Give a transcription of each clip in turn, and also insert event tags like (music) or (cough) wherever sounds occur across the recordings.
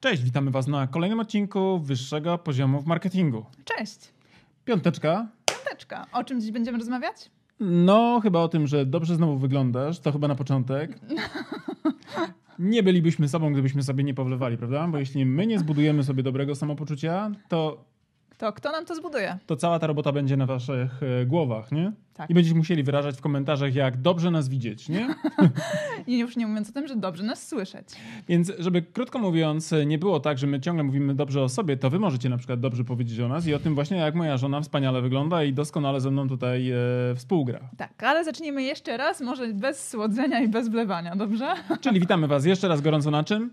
Cześć, witamy Was na kolejnym odcinku wyższego poziomu w marketingu. Cześć. Piąteczka. Piąteczka. O czym dziś będziemy rozmawiać? No, chyba o tym, że dobrze znowu wyglądasz, to chyba na początek. (laughs) Nie bylibyśmy sobą, gdybyśmy sobie nie powlewali, prawda? Bo jeśli my nie zbudujemy sobie dobrego samopoczucia, to, To kto nam to zbuduje? to cała ta robota będzie na Waszych e, głowach, nie? Tak. I będziecie musieli wyrażać w komentarzach, jak dobrze nas widzieć, nie? (laughs) I już nie mówiąc o tym, że dobrze nas słyszeć. Więc, żeby krótko mówiąc, nie było tak, że my ciągle mówimy dobrze o sobie, to wy możecie na przykład dobrze powiedzieć o nas i o tym właśnie, jak moja żona wspaniale wygląda i doskonale ze mną tutaj e, współgra. Tak, ale zacznijmy jeszcze raz, może bez słodzenia i bez wlewania, dobrze? Czyli witamy was jeszcze raz gorąco na czym?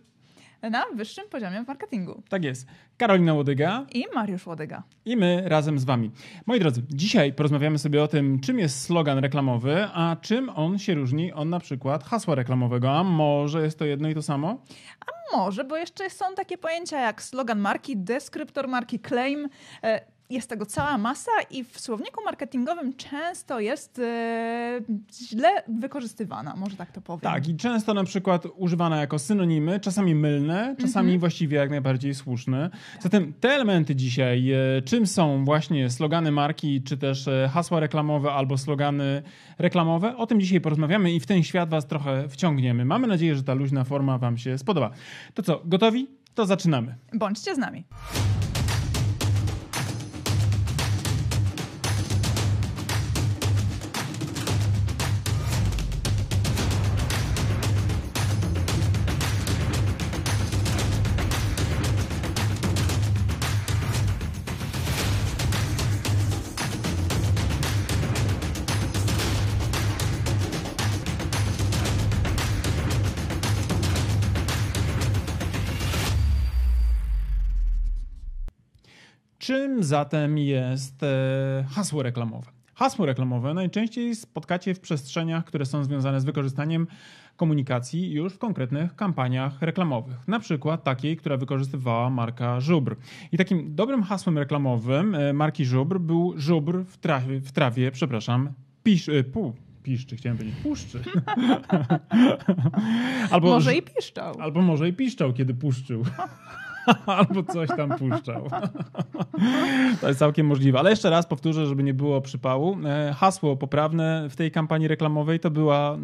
Na wyższym poziomie w marketingu. Tak jest. Karolina Łodyga I Mariusz Łodyga. i my razem z wami. Moi drodzy, dzisiaj porozmawiamy sobie o tym, czym jest slogan reklamowy, a czym on się różni od na przykład hasła reklamowego. A może jest to jedno i to samo? Może, bo jeszcze są takie pojęcia jak slogan marki, deskryptor marki, claim. E, Jest tego cała masa i w słowniku marketingowym często jest e, źle wykorzystywana, może tak to powiem. Tak, i często na przykład używane jako synonimy, czasami mylne, czasami właściwie jak najbardziej słuszne. Zatem te elementy dzisiaj, e, czym są właśnie slogany marki, czy też e, hasła reklamowe albo slogany reklamowe, o tym dzisiaj porozmawiamy i w ten świat was trochę wciągniemy. Mamy nadzieję, że ta luźna forma wam się spodoba. To co, gotowi? To zaczynamy. Bądźcie z nami. Czym zatem jest e, hasło reklamowe? Hasło reklamowe najczęściej spotkacie w przestrzeniach, które są związane z wykorzystaniem komunikacji już w konkretnych kampaniach reklamowych. Na przykład takiej, która wykorzystywała marka Żubr. I takim dobrym hasłem reklamowym e, marki Żubr był Żubr w trawie, w trawie przepraszam, pisz, e, pu, piszczy, chciałem powiedzieć puszczy. (laughs) albo, Może i piszczał. Albo może i piszczał, kiedy puszczył. (laughs) (laughs) Albo coś tam puszczał. To jest całkiem możliwe. Ale jeszcze raz powtórzę, żeby nie było przypału. E, Hasło poprawne w tej kampanii reklamowej to była,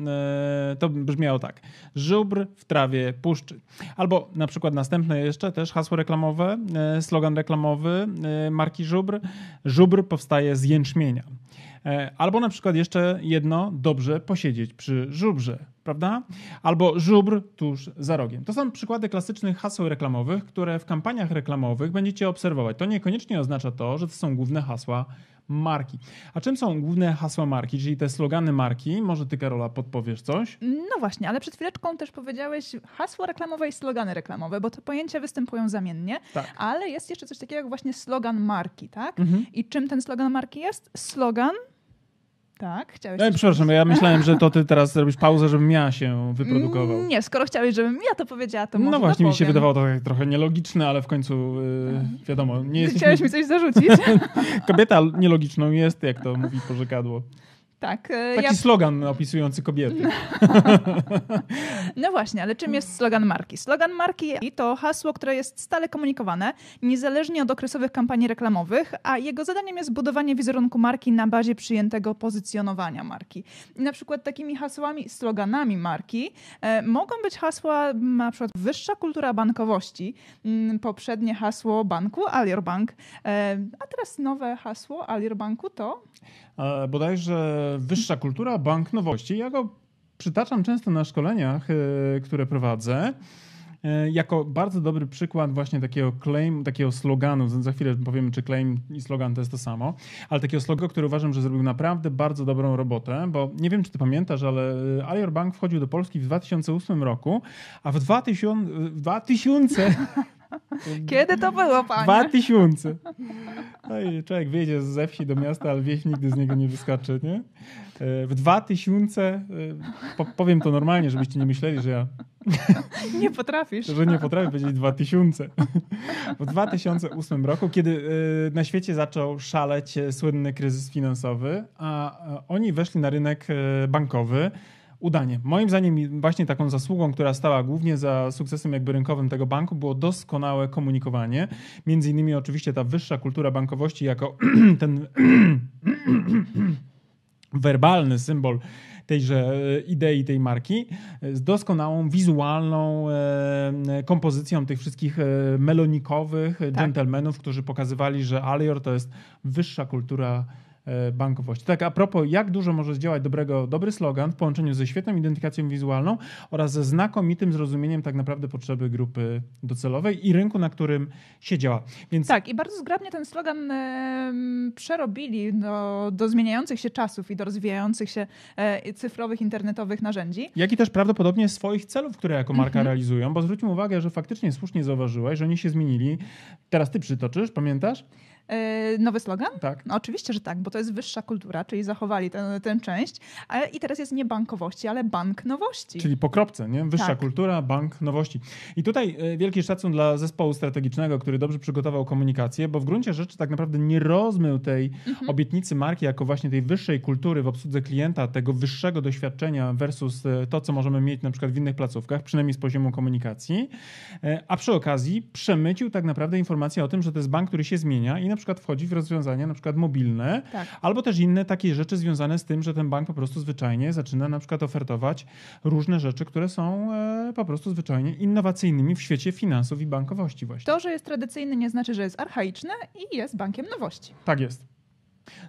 e, to brzmiało tak. Żubr w trawie puszczy. Albo na przykład następne jeszcze też hasło reklamowe, e, slogan reklamowy marki Żubr. Żubr powstaje z jęczmienia. Albo na przykład jeszcze jedno, dobrze posiedzieć przy żubrze, prawda? Albo żubr tuż za rogiem. To są przykłady klasycznych haseł reklamowych, które w kampaniach reklamowych będziecie obserwować. To niekoniecznie oznacza to, że to są główne hasła marki. A czym są główne hasła marki, czyli te slogany marki? Może ty, Karola, podpowiesz coś? No właśnie, ale przed chwileczką też powiedziałeś hasło reklamowe i slogany reklamowe, bo te pojęcia występują zamiennie, Tak. ale jest jeszcze coś takiego jak właśnie slogan marki, tak? Mhm. I czym ten slogan marki jest? Slogan. Tak, chciałeś. Coś przepraszam, ja myślałem, że to ty (laughs) teraz zrobisz pauzę, żebym ja się wyprodukował. Mm, Nie, skoro chciałeś, żebym ja to powiedziała, to może no właśnie, mi się wydawało to trochę nielogiczne, ale w końcu yy, wiadomo, nie. Chciałeś mi coś zarzucić? (laughs) Kobieta nielogiczną jest, jak to mówi porzekadło. Tak. e, Taki Ja, slogan opisujący kobiety. (laughs) no właśnie, ale czym jest slogan marki? Slogan marki to hasło, które jest stale komunikowane, niezależnie od okresowych kampanii reklamowych, a jego zadaniem jest budowanie wizerunku marki na bazie przyjętego pozycjonowania marki. I na przykład takimi hasłami, sloganami marki e, mogą być hasła m, na przykład wyższa kultura bankowości, m, poprzednie hasło banku Alior Bank, e, a teraz nowe hasło Alior Banku to bodajże wyższa kultura, bank nowości. Ja go przytaczam często na szkoleniach, e, które prowadzę. e, Jako bardzo dobry przykład właśnie takiego claim, takiego sloganu, za chwilę powiemy, czy claim i slogan to jest to samo, ale takiego sloganu, który uważam, że zrobił naprawdę bardzo dobrą robotę, bo nie wiem, czy ty pamiętasz, ale Alior Bank wchodził do Polski w 2008 roku, a w 2000, w 2000 (laughs) Kiedy to było, panie? 2000. Oj, człowiek wyjedzie ze wsi do miasta, ale wieś nigdy z niego nie wyskacze, nie? E, W 2000, e, po, powiem to normalnie, żebyście nie myśleli, że ja (laughs) Nie potrafisz. że nie potrafię powiedzieć 2000. (laughs) W 2008 roku, kiedy e, na świecie zaczął szaleć słynny kryzys finansowy, a oni weszli na rynek bankowy, udanie. Moim zdaniem właśnie taką zasługą, która stała głównie za sukcesem jakby rynkowym tego banku, było doskonałe komunikowanie. Między innymi oczywiście ta wyższa kultura bankowości jako (clears throat) ten (clears throat) werbalny symbol tejże e, idei, tej marki, z doskonałą wizualną e, kompozycją tych wszystkich e, melonikowych tak. dżentelmenów, którzy pokazywali, że Alior to jest wyższa kultura bankowości. Tak, a propos, jak dużo może zdziałać dobrego, dobry slogan w połączeniu ze świetną identyfikacją wizualną oraz ze znakomitym zrozumieniem tak naprawdę potrzeby grupy docelowej i rynku, na którym się działa. Więc... Tak, i bardzo zgrabnie ten slogan e, przerobili do, do zmieniających się czasów i do rozwijających się e, cyfrowych, internetowych narzędzi. Jak i też prawdopodobnie swoich celów, które jako marka mhm. realizują, bo zwróćmy uwagę, że faktycznie słusznie zauważyłeś, że oni się zmienili. Teraz ty przytoczysz, pamiętasz? E, nowy slogan? Tak. No oczywiście, że tak, bo to jest wyższa kultura, czyli zachowali tę, tę część. Ale I teraz jest nie bankowości, ale bank nowości. Czyli po kropce, nie? Wyższa tak. kultura, bank nowości. I tutaj e, wielki szacun dla zespołu strategicznego, który dobrze przygotował komunikację, bo w gruncie rzeczy tak naprawdę nie rozmył tej mhm. obietnicy marki jako właśnie tej wyższej kultury w obsłudze klienta, tego wyższego doświadczenia versus e, to, co możemy mieć na przykład w innych placówkach, przynajmniej z poziomu komunikacji. A przy okazji przemycił tak naprawdę informację o tym, że to jest bank, który się zmienia i na przykład wchodzi w rozwiązania na przykład mobilne, tak. albo też inne takie rzeczy związane z tym, że ten bank po prostu zwyczajnie zaczyna na przykład ofertować różne rzeczy, które są e, po prostu zwyczajnie innowacyjnymi w świecie finansów i bankowości właśnie. To, że jest tradycyjny nie znaczy, że jest archaiczny i jest bankiem nowości. Tak jest.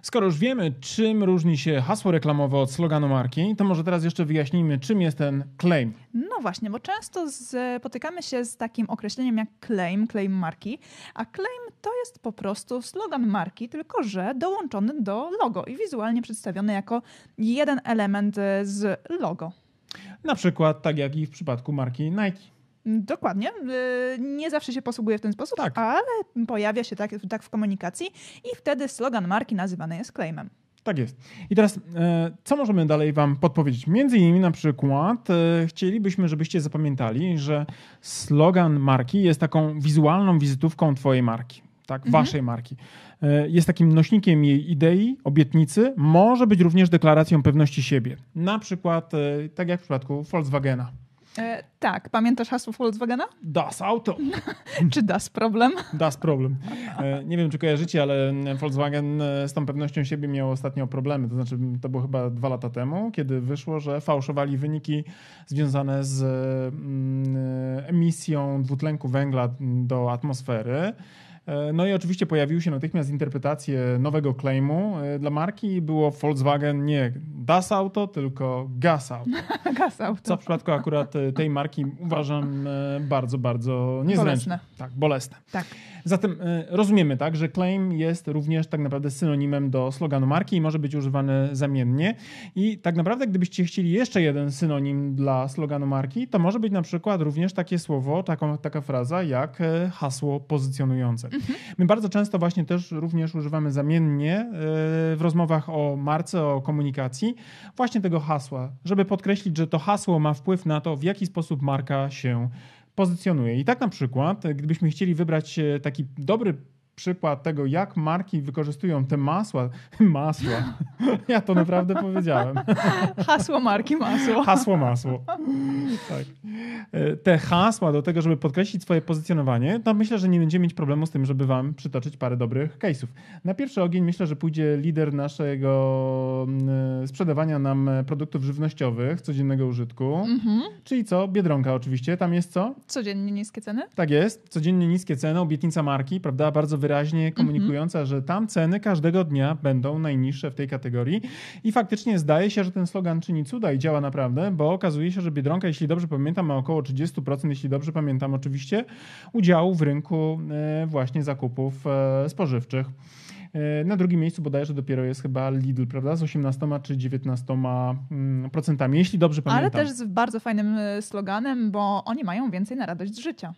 Skoro już wiemy, czym różni się hasło reklamowe od sloganu marki, to może teraz jeszcze wyjaśnijmy, czym jest ten claim. No właśnie, bo często spotykamy się z takim określeniem jak claim, claim marki, a claim to jest po prostu slogan marki, tylko że dołączony do logo i wizualnie przedstawiony jako jeden element z logo. Na przykład tak jak i w przypadku marki Nike. Dokładnie. Y, nie zawsze się posługuje w ten sposób, tak. ale pojawia się tak, tak w komunikacji i wtedy slogan marki nazywany jest claimem. Tak jest. I teraz, e, co możemy dalej Wam podpowiedzieć? Między innymi na przykład e, chcielibyśmy, żebyście zapamiętali, że slogan marki jest taką wizualną wizytówką Twojej marki. Tak, mhm. waszej marki. E, jest takim nośnikiem jej idei, obietnicy, może być również deklaracją pewności siebie. Na przykład, tak jak w przypadku Volkswagena. E, tak, pamiętasz hasło Volkswagena? Das Auto. (laughs) czy Das Problem? Das Problem. E, nie wiem, czy kojarzycie, ale Volkswagen e, z tą pewnością siebie miał ostatnio problemy. To znaczy, to było chyba dwa lata temu, kiedy wyszło, że fałszowali wyniki związane z mm, emisją dwutlenku węgla do atmosfery. E, no i oczywiście pojawiły się natychmiast interpretacje nowego claimu e, dla marki. Było Volkswagen nie Das Auto, tylko Gas Auto. (laughs) gas Auto. Co w przypadku akurat e, tej marki uważam bardzo, bardzo niezręczne. Bolesne. Tak, bolesne. Tak. Zatem rozumiemy tak, że claim jest również tak naprawdę synonimem do sloganu marki i może być używany zamiennie. I tak naprawdę gdybyście chcieli jeszcze jeden synonim dla sloganu marki, to może być na przykład również takie słowo, taką, taka fraza jak hasło pozycjonujące. My bardzo często właśnie też również używamy zamiennie e, w rozmowach o marce, o komunikacji właśnie tego hasła, żeby podkreślić, że to hasło ma wpływ na to, w jaki sposób marka się pozycjonuje. I tak na przykład, gdybyśmy chcieli wybrać e, taki dobry przykład tego, jak marki wykorzystują te masła. (laughs) Masła. Ja to naprawdę powiedziałem. (laughs) Hasło marki masło. Hasło masło. Tak. E, te hasła do tego, żeby podkreślić swoje pozycjonowanie, to myślę, że nie będziemy mieć problemu z tym, żeby wam przytoczyć parę dobrych case'ów. Na pierwszy ogień myślę, że pójdzie lider naszego mm, sprzedawania nam produktów żywnościowych codziennego użytku. Mhm. Czyli co? Biedronka oczywiście. Tam jest co? Codziennie niskie ceny? Tak jest. Codziennie niskie ceny, obietnica marki, prawda? Bardzo wyraźnie komunikująca, mm -hmm. że tam ceny każdego dnia będą najniższe w tej kategorii. I faktycznie zdaje się, że ten slogan czyni cuda i działa naprawdę, bo okazuje się, że Biedronka, jeśli dobrze pamiętam, ma około 30%, jeśli dobrze pamiętam oczywiście, udziału w rynku e, właśnie zakupów e, spożywczych. E, na drugim miejscu bodajże dopiero jest chyba Lidl, prawda? Z 18 czy 19 mm, procentami, jeśli dobrze pamiętam. Ale też z bardzo fajnym sloganem, bo oni mają więcej na radość z życia.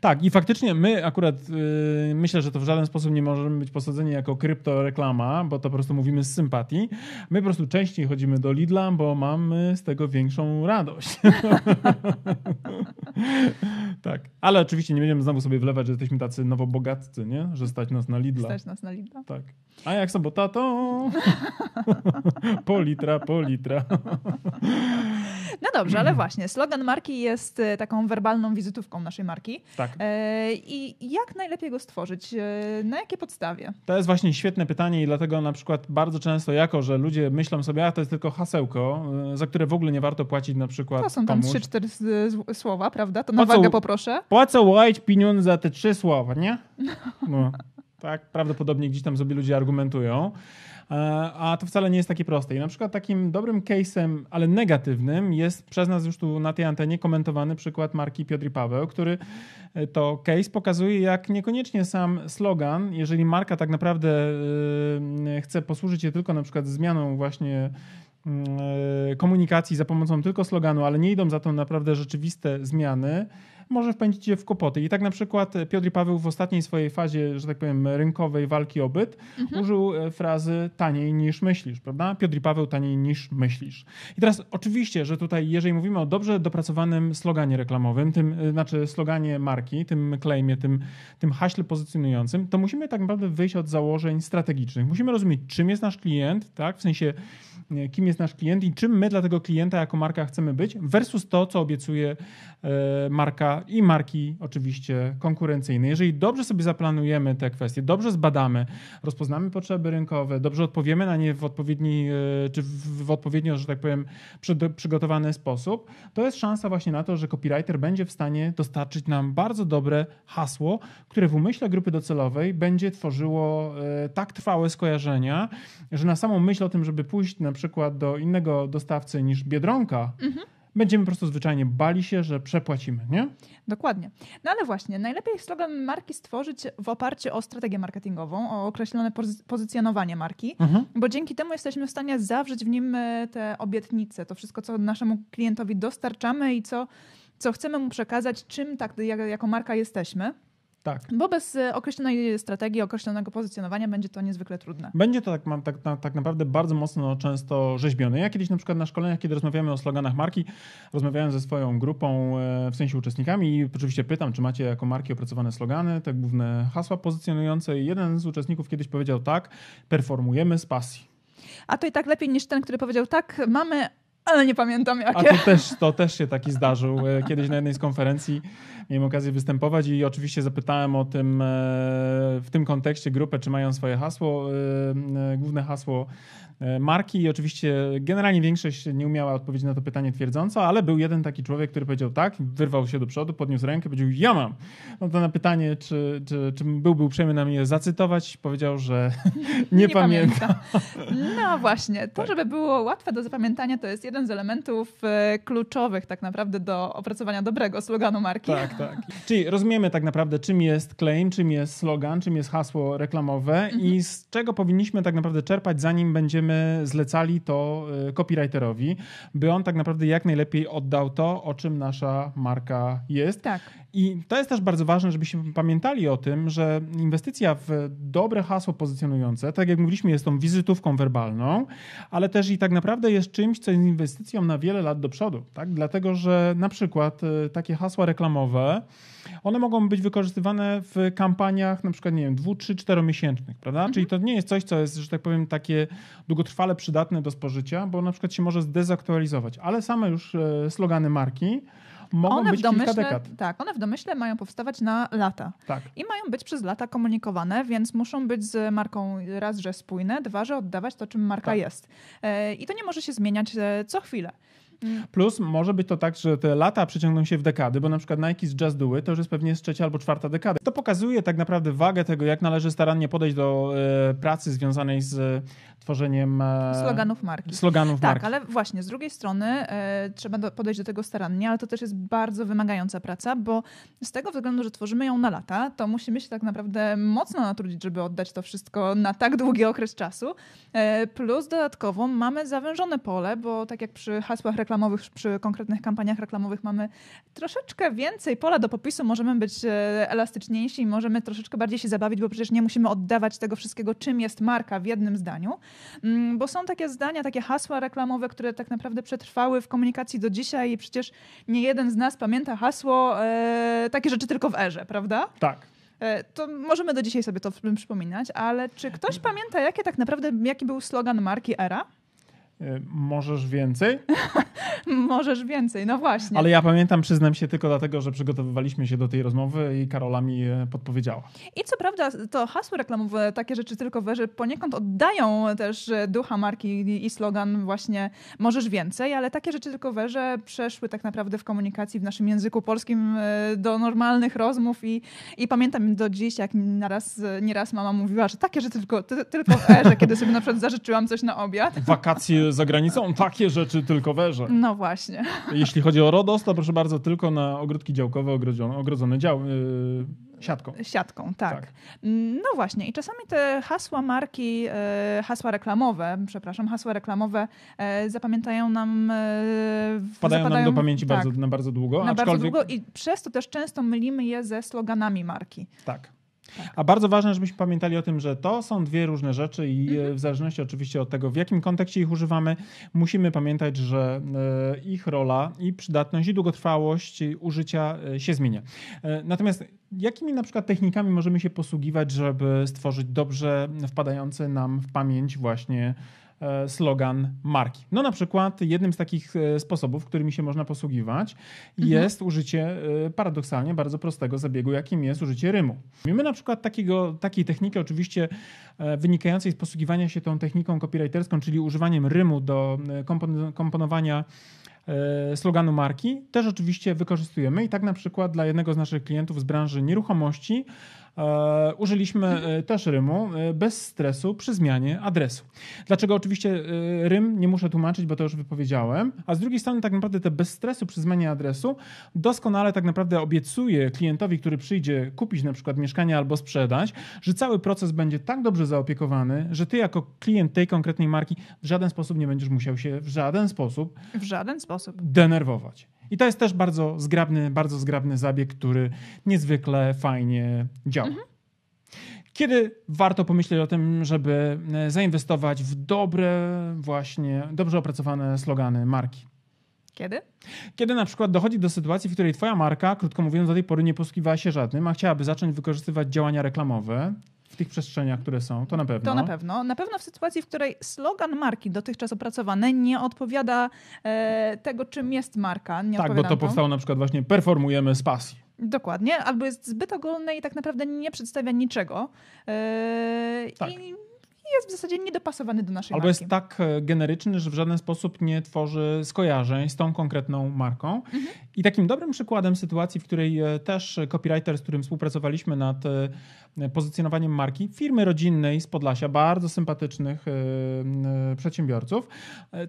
Tak, i faktycznie my akurat yy, myślę, że to w żaden sposób nie możemy być posadzeni jako kryptoreklama, bo to po prostu mówimy z sympatii. My po prostu częściej chodzimy do Lidla, bo mamy z tego większą radość. (laughs) tak, ale oczywiście nie będziemy znowu sobie wlewać, że jesteśmy tacy nowobogatcy, nie? Że stać nas na Lidla. Stać nas na Lidla. Tak. A jak sobota, to (laughs) po litra, po litra. (laughs) No dobrze, ale właśnie, slogan marki jest e, taką werbalną wizytówką naszej marki. Tak. E, I jak najlepiej go stworzyć? E, na jakiej podstawie? To jest właśnie świetne pytanie i dlatego na przykład bardzo często jako, że ludzie myślą sobie, a to jest tylko hasełko, za które w ogóle nie warto płacić na przykład To są tam trzy, cztery słowa, prawda? To na wagę poproszę. Po co łajić pieniądze za te trzy słowa, nie? (laughs) No. Tak, prawdopodobnie gdzieś tam sobie ludzie argumentują. E, a to wcale nie jest takie proste. I na przykład takim dobrym case'em, ale negatywnym jest przez nas już tu na tej antenie komentowany przykład marki Piotr i Paweł, który e, to case pokazuje, jak niekoniecznie sam slogan, jeżeli marka tak naprawdę e, chce posłużyć się tylko na przykład zmianą właśnie mm, komunikacji za pomocą tylko sloganu, ale nie idą za to naprawdę rzeczywiste zmiany, może wpędzić je w kłopoty. I tak na przykład Piotr i Paweł w ostatniej swojej fazie, że tak powiem, rynkowej walki o byt mhm. użył e, frazy taniej niż myślisz, prawda? Piotr i Paweł taniej niż myślisz. I teraz oczywiście, że tutaj, jeżeli mówimy o dobrze dopracowanym sloganie reklamowym, tym, e, znaczy sloganie marki, tym claimie, tym, tym haśle pozycjonującym, to musimy tak naprawdę wyjść od założeń strategicznych. Musimy rozumieć, czym jest nasz klient, tak? W sensie, kim jest nasz klient i czym my dla tego klienta jako marka chcemy być, versus to, co obiecuje e, marka i marki oczywiście konkurencyjne. Jeżeli dobrze sobie zaplanujemy te kwestie, dobrze zbadamy, rozpoznamy potrzeby rynkowe, dobrze odpowiemy na nie w odpowiedni, e, czy w odpowiednio, że tak powiem, przygotowany sposób, to jest szansa właśnie na to, że copywriter będzie w stanie dostarczyć nam bardzo dobre hasło, które w umyśle grupy docelowej będzie tworzyło e, tak trwałe skojarzenia, że na samą myśl o tym, żeby pójść na przykład do innego dostawcy niż Biedronka, mhm będziemy po prostu zwyczajnie bali się, że przepłacimy, nie? Dokładnie. No ale właśnie, najlepiej slogan marki stworzyć w oparciu o strategię marketingową, o określone pozycjonowanie marki, mhm. bo dzięki temu jesteśmy w stanie zawrzeć w nim e, te obietnice, to wszystko, co naszemu klientowi dostarczamy i co, co chcemy mu przekazać, czym tak jako marka jesteśmy. Tak. Bo bez e, określonej strategii, określonego pozycjonowania będzie to niezwykle trudne. Będzie to tak, tak, tak naprawdę bardzo mocno często rzeźbione. Ja kiedyś na przykład na szkoleniach, kiedy rozmawiamy o sloganach marki, rozmawiałem ze swoją grupą, e, w sensie uczestnikami i oczywiście pytam, czy macie jako marki opracowane slogany, te główne hasła pozycjonujące i jeden z uczestników kiedyś powiedział tak, performujemy z pasji. A to i tak lepiej niż ten, który powiedział tak, mamy, ale nie pamiętam jakie. A to też, to też się taki zdarzył. E, kiedyś na jednej z konferencji miałem okazję występować i oczywiście zapytałem o tym e, w tym kontekście grupę, czy mają swoje hasło, e, główne hasło marki i oczywiście generalnie większość nie umiała odpowiedzieć na to pytanie twierdząco, ale był jeden taki człowiek, który powiedział tak, wyrwał się do przodu, podniósł rękę, powiedział ja mam. No to na pytanie, czy, czy, czy byłby uprzejmy na mnie zacytować, powiedział, że (laughs) nie, nie pamięta. No właśnie, to tak. żeby było łatwe do zapamiętania, to jest jeden z elementów e, kluczowych tak naprawdę do opracowania dobrego sloganu marki. Tak, (laughs) tak. Czyli rozumiemy tak naprawdę, czym jest claim, czym jest slogan, czym jest hasło reklamowe mhm. i z czego powinniśmy tak naprawdę czerpać, zanim będziemy będziemy zlecali to e, copywriterowi, by on tak naprawdę jak najlepiej oddał to, o czym nasza marka jest. Tak. I to jest też bardzo ważne, żebyśmy pamiętali o tym, że inwestycja w dobre hasło pozycjonujące, tak jak mówiliśmy, jest tą wizytówką werbalną, ale też i tak naprawdę jest czymś, co jest inwestycją na wiele lat do przodu. Tak? Dlatego, że na przykład e, takie hasła reklamowe, one mogą być wykorzystywane w kampaniach na przykład, nie wiem, dwu, trzy, czteromiesięcznych, prawda? Mhm. Czyli to nie jest coś, co jest, że tak powiem, takie długotrwale przydatne do spożycia, bo na przykład się może zdezaktualizować, ale same już e, slogany marki mogą one być w domyśle, kilka dekad. Tak, one w domyśle mają powstawać na lata. Tak. I mają być przez lata komunikowane, więc muszą być z marką raz, że spójne, dwa, że oddawać to, czym marka tak. jest. E, I to nie może się zmieniać e, co chwilę. Plus może być to tak, że te lata przeciągną się w dekady, bo na przykład Nike z Just Do It to już jest pewnie z trzecia albo czwarta dekada. To pokazuje tak naprawdę wagę tego, jak należy starannie podejść do e, pracy związanej z tworzeniem e, sloganów marki. Sloganów tak, marki. ale właśnie z drugiej strony e, trzeba do, podejść do tego starannie, ale to też jest bardzo wymagająca praca, bo z tego względu, że tworzymy ją na lata, to musimy się tak naprawdę mocno natrudzić, żeby oddać to wszystko na tak długi okres czasu. E, plus dodatkowo mamy zawężone pole, bo tak jak przy hasłach reklamowych, reklamowych, przy konkretnych kampaniach reklamowych mamy troszeczkę więcej pola do popisu, możemy być elastyczniejsi, możemy troszeczkę bardziej się zabawić, bo przecież nie musimy oddawać tego wszystkiego, czym jest marka w jednym zdaniu, mm, bo są takie zdania, takie hasła reklamowe, które tak naprawdę przetrwały w komunikacji do dzisiaj i przecież nie jeden z nas pamięta hasło e, takie rzeczy tylko w erze, prawda? Tak. E, to możemy do dzisiaj sobie to przypominać, ale czy ktoś pamięta, jakie tak naprawdę, jaki był slogan marki Era? E, możesz więcej? (laughs) Możesz więcej, no właśnie. Ale ja pamiętam, przyznam się tylko dlatego, że przygotowywaliśmy się do tej rozmowy i Karola mi podpowiedziała. I co prawda to hasło reklamowe, takie rzeczy tylko weże poniekąd oddają też ducha marki i slogan właśnie możesz więcej, ale takie rzeczy tylko weże przeszły tak naprawdę w komunikacji w naszym języku polskim e, do normalnych rozmów i, i pamiętam do dziś, jak naraz, nieraz mama mówiła, że takie rzeczy tylko, ty, tylko w erze, (laughs) kiedy sobie na przykład zażyczyłam coś na obiad. Wakacje za granicą, (laughs) takie rzeczy tylko w erze. No właśnie. (laughs) Jeśli chodzi o RODOS, to proszę bardzo, tylko na ogródki działkowe ogrodzone, ogrodzone dział, yy, siatką. Siatką, tak. tak. No właśnie i czasami te hasła marki, yy, hasła reklamowe, przepraszam, hasła reklamowe yy, zapamiętają nam... Wpadają zapadają, nam do pamięci tak, bardzo, na bardzo długo. Na aczkolwiek... bardzo długo i przez to też często mylimy je ze sloganami marki. Tak. A bardzo ważne, żebyśmy pamiętali o tym, że to są dwie różne rzeczy i mhm. w zależności oczywiście od tego, w jakim kontekście ich używamy, musimy pamiętać, że e, ich rola i przydatność i długotrwałość użycia e, się zmienia. E, natomiast jakimi na przykład technikami możemy się posługiwać, żeby stworzyć dobrze wpadające nam w pamięć właśnie E, slogan marki. No na przykład jednym z takich e, sposobów, którymi się można posługiwać mhm. jest użycie e, paradoksalnie bardzo prostego zabiegu, jakim jest użycie rymu. Mamy na przykład takiego, takiej techniki oczywiście wynikającej z posługiwania się tą techniką copywriterską, czyli używaniem rymu do komponowania sloganu marki, też oczywiście wykorzystujemy i tak na przykład dla jednego z naszych klientów z branży nieruchomości E, użyliśmy e, też rymu e, bez stresu przy zmianie adresu. Dlaczego oczywiście rym nie muszę tłumaczyć, bo to już wypowiedziałem, a z drugiej strony tak naprawdę te bez stresu przy zmianie adresu doskonale tak naprawdę obiecuje klientowi, który przyjdzie kupić na przykład mieszkanie albo sprzedać, że cały proces będzie tak dobrze zaopiekowany, że ty jako klient tej konkretnej marki w żaden sposób nie będziesz musiał się w żaden sposób w żaden sposób denerwować. I to jest też bardzo zgrabny, bardzo zgrabny zabieg, który niezwykle fajnie działa. Mhm. Kiedy warto pomyśleć o tym, żeby e, zainwestować w dobre, właśnie dobrze opracowane slogany marki? Kiedy? Kiedy na przykład dochodzi do sytuacji, w której twoja marka, krótko mówiąc, do tej pory nie posługiwała się żadnym, a chciałaby zacząć wykorzystywać działania reklamowe w tych przestrzeniach, które są, to na pewno. To na pewno. Na pewno w sytuacji, w której slogan marki dotychczas opracowany nie odpowiada e, tego, czym jest marka. Nie tak, bo to, to powstało na przykład właśnie performujemy z pasji. Dokładnie, albo jest zbyt ogólny i tak naprawdę nie przedstawia niczego. E, tak. I jest w zasadzie niedopasowany do naszej Albo marki. jest tak e, generyczny, że w żaden sposób nie tworzy skojarzeń z tą konkretną marką. Mhm. I takim dobrym przykładem sytuacji, w której e, też copywriter, z którym współpracowaliśmy nad pozycjonowaniem marki, firmy rodzinnej z Podlasia, bardzo sympatycznych przedsiębiorców,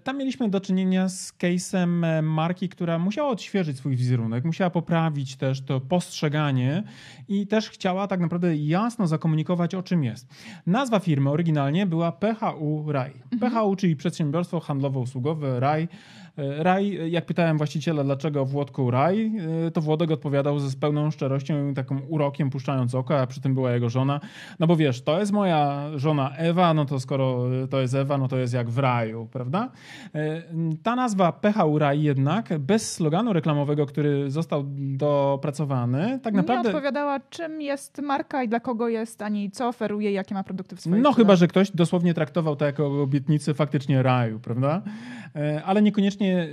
tam mieliśmy do czynienia z case'em marki, która musiała odświeżyć swój wizerunek, musiała poprawić też to postrzeganie i też chciała tak naprawdę jasno zakomunikować, o czym jest. Nazwa firmy oryginalnie była PHU RAI. Mhm. PHU, czyli Przedsiębiorstwo Handlowo-Usługowe RAI E, Raj, jak pytałem właściciela, dlaczego Włodku Raj, e, to Włodek odpowiadał ze pełną szczerością i takim urokiem puszczając oko, a przy tym była jego żona. No bo wiesz, to jest moja żona Ewa, no to skoro to jest Ewa, no to jest jak w raju, prawda? E, ta nazwa PHU Raj jednak, bez sloganu reklamowego, który został dopracowany, tak naprawdę... Nie odpowiadała, czym jest marka i dla kogo jest, ani co oferuje, jakie ma produkty w swoim No chyba, że ktoś dosłownie traktował to jako obietnicę faktycznie raju, prawda? Ale niekoniecznie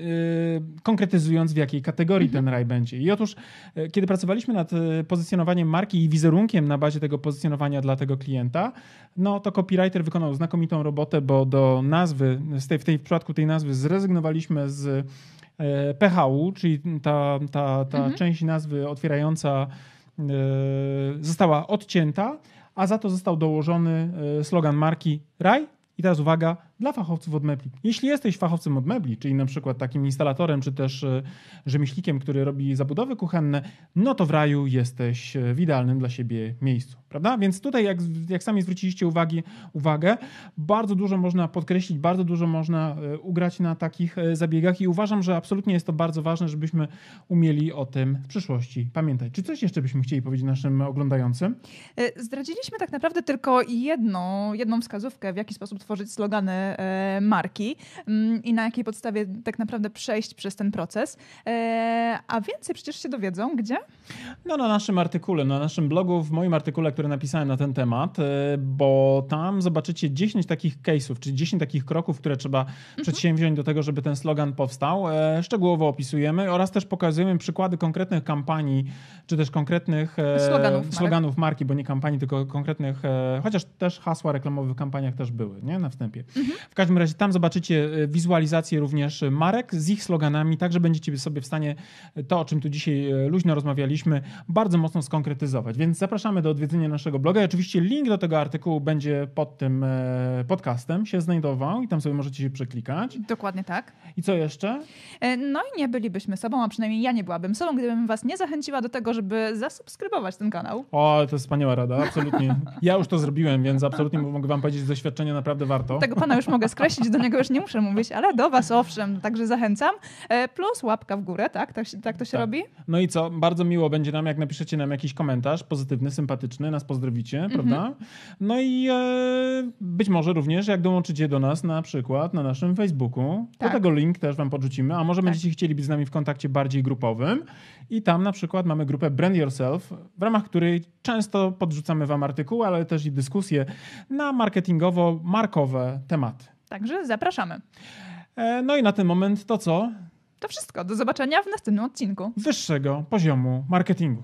Y, konkretyzując, w jakiej kategorii ten raj będzie. I otóż, y, kiedy pracowaliśmy nad pozycjonowaniem marki i wizerunkiem na bazie tego pozycjonowania dla tego klienta, no to copywriter wykonał znakomitą robotę, bo do nazwy, w tej, w tej w przypadku tej nazwy zrezygnowaliśmy z PHU, czyli ta, ta, ta mhm. część nazwy otwierająca została odcięta, a za to został dołożony slogan marki Raj. I teraz uwaga, dla fachowców od mebli. Jeśli jesteś fachowcem od mebli, czyli na przykład takim instalatorem, czy też e, rzemieślnikiem, który robi zabudowy kuchenne, no to w raju jesteś e, w idealnym dla siebie miejscu, prawda? Więc tutaj, jak, jak sami zwróciliście uwagi, uwagę, bardzo dużo można podkreślić, bardzo dużo można e, ugrać na takich zabiegach i uważam, że absolutnie jest to bardzo ważne, żebyśmy umieli o tym w przyszłości pamiętać. Czy coś jeszcze byśmy chcieli powiedzieć naszym oglądającym? Zdradziliśmy tak naprawdę tylko jedną, jedną wskazówkę, w jaki sposób tworzyć slogany marki mm, i na jakiej podstawie tak naprawdę przejść przez ten proces. E, a więcej przecież się dowiedzą gdzie? No na naszym artykule, na naszym blogu, w moim artykule, który napisałem na ten temat, e, bo tam zobaczycie 10 takich case'ów, czyli 10 takich kroków, które trzeba mhm. przedsięwziąć do tego, żeby ten slogan powstał. Szczegółowo opisujemy oraz też pokazujemy przykłady konkretnych kampanii, czy też konkretnych sloganów, sloganów marki, bo nie kampanii, tylko konkretnych, chociaż też hasła reklamowe w kampaniach też były, nie? Na wstępie. Mhm. W każdym razie tam zobaczycie e, wizualizację również marek z ich sloganami, tak że będziecie sobie w stanie to, o czym tu dzisiaj e, luźno rozmawialiśmy, bardzo mocno skonkretyzować. Więc zapraszamy do odwiedzenia naszego bloga. I oczywiście link do tego artykułu będzie pod tym e, podcastem się znajdował i tam sobie możecie się przeklikać. Dokładnie tak. I co jeszcze? No i nie bylibyśmy sobą, a przynajmniej ja nie byłabym sobą, gdybym was nie zachęciła do tego, żeby zasubskrybować ten kanał. O, to jest wspaniała rada, absolutnie. Ja już to zrobiłem, więc absolutnie mogę wam powiedzieć, że doświadczenie naprawdę warto. Tego pana już mogę skreślić, do niego już nie muszę mówić, ale do was owszem, także zachęcam. E, plus łapka w górę, tak? Tak, tak to się tak. robi? No i co? Bardzo miło będzie nam, jak napiszecie nam jakiś komentarz pozytywny, sympatyczny, nas pozdrowicie, mm -hmm. prawda? No i e, być może również, jak dołączycie do nas na przykład na naszym Facebooku, tak. do tego link też wam podrzucimy, a może tak. będziecie chcieli być z nami w kontakcie bardziej grupowym i tam na przykład mamy grupę Brand Yourself, w ramach której często podrzucamy wam artykuły, ale też i dyskusje na marketingowo-markowe tematy. Także zapraszamy. E, no i na ten moment to co? To wszystko. Do zobaczenia w następnym odcinku. Wyższego poziomu marketingu.